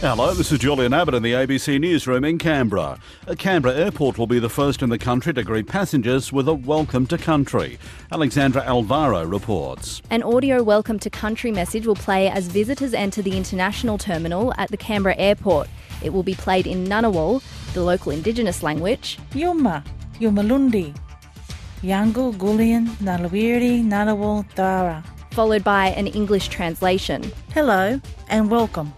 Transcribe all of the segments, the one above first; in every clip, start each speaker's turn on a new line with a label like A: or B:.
A: Hello, this is Julian Abbott in the ABC Newsroom in Canberra. A Canberra Airport will be the first in the country to greet passengers with a welcome to country. Alexandra Alvaro reports.
B: An audio welcome to country message will play as visitors enter the international terminal at the Canberra Airport. It will be played in Ngunnawal, the local Indigenous language.
C: Yuma, Yumalundi, Yangu Gulian, Nalawiri, Nanawal, Dara.
B: Followed by an English translation.
C: Hello and welcome.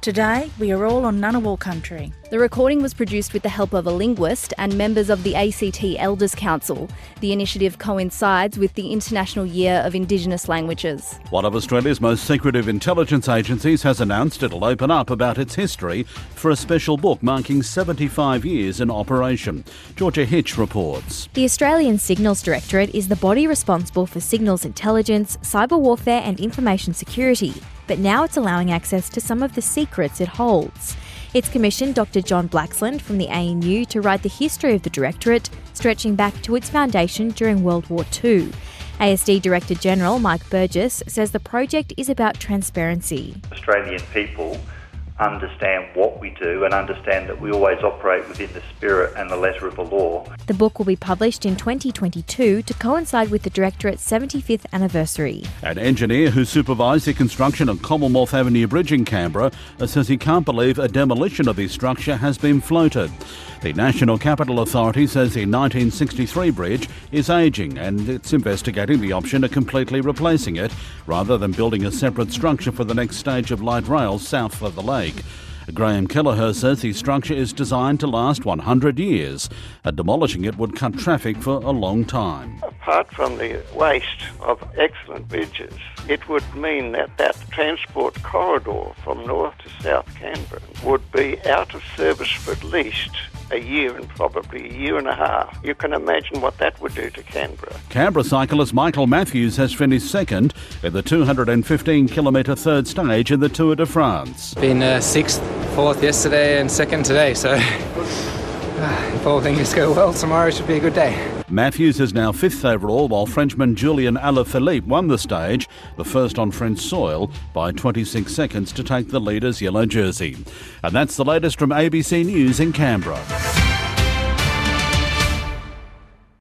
C: Today, we are all on Ngunnawal country.
B: The recording was produced with the help of a linguist and members of the ACT Elders Council. The initiative coincides with the International Year of Indigenous Languages.
A: One of Australia's most secretive intelligence agencies has announced it'll open up about its history for a special book marking 75 years in operation. Georgia Hitch reports.
D: The Australian Signals Directorate is the body responsible for signals intelligence, cyber warfare, and information security but now it's allowing access to some of the secrets it holds. It's commissioned Dr. John Blaxland from the ANU to write the history of the Directorate, stretching back to its foundation during World War II. ASD Director General Mike Burgess says the project is about transparency.
E: Australian people understand what we do and understand that we always operate within the spirit and the letter of the law.
D: The book will be published in 2022 to coincide with the Directorate's 75th anniversary.
A: An engineer who supervised the construction of Commonwealth Avenue Bridge in Canberra says he can't believe a demolition of this structure has been floated. The National Capital Authority says the 1963 bridge is ageing and it's investigating the option of completely replacing it rather than building a separate structure for the next stage of light rail south of the lake. Graham Kelleher says the structure is designed to last 100 years, and demolishing it would cut traffic for a long time.
F: Apart from the waste of excellent bridges, it would mean that that transport corridor from north to south Canberra would be out of service for at least a year and probably a year and a half. You can imagine what that would do to Canberra.
A: Canberra cyclist Michael Matthews has finished second in the 215 kilometre third stage in the Tour de France.
G: Been uh, sixth, fourth yesterday, and second today, so Ah, if all things go well, tomorrow should be a good day.
A: Matthews is now fifth overall, while Frenchman Julian Alaphilippe won the stage, the first on French soil, by 26 seconds to take the leader's yellow jersey. And that's the latest from ABC News in Canberra.